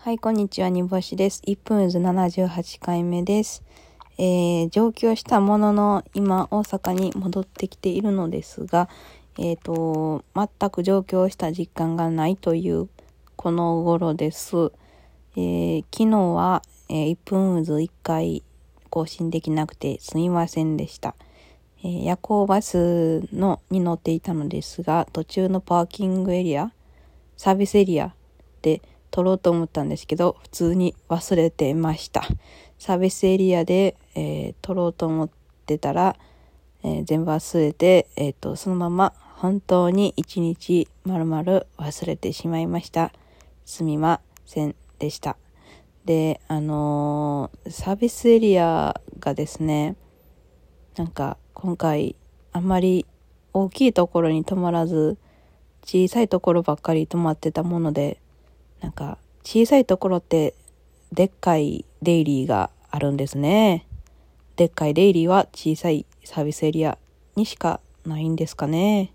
はい、こんにちは、煮干しです。1分ず78回目です。えー、上京したものの、今、大阪に戻ってきているのですが、えっ、ー、と、全く上京した実感がないという、この頃です。えー、昨日は、えー、1分ず1回更新できなくてすみませんでした。えー、夜行バスのに乗っていたのですが、途中のパーキングエリア、サービスエリアで撮ろうと思ったんですけど、普通に忘れてました。サービスエリアで、えー、撮ろうと思ってたら、えー、全部忘れて、えっ、ー、と、そのまま本当に一日まるまる忘れてしまいました。すみませんでした。で、あの、サービスエリアがですね、なんか今回あんまり大きいところに泊まらず、小さいところばっかり泊まってたもので、なんか小さいところってでっかいデイリーがあるんですね。でっかいデイリーは小さいサービスエリアにしかないんですかね。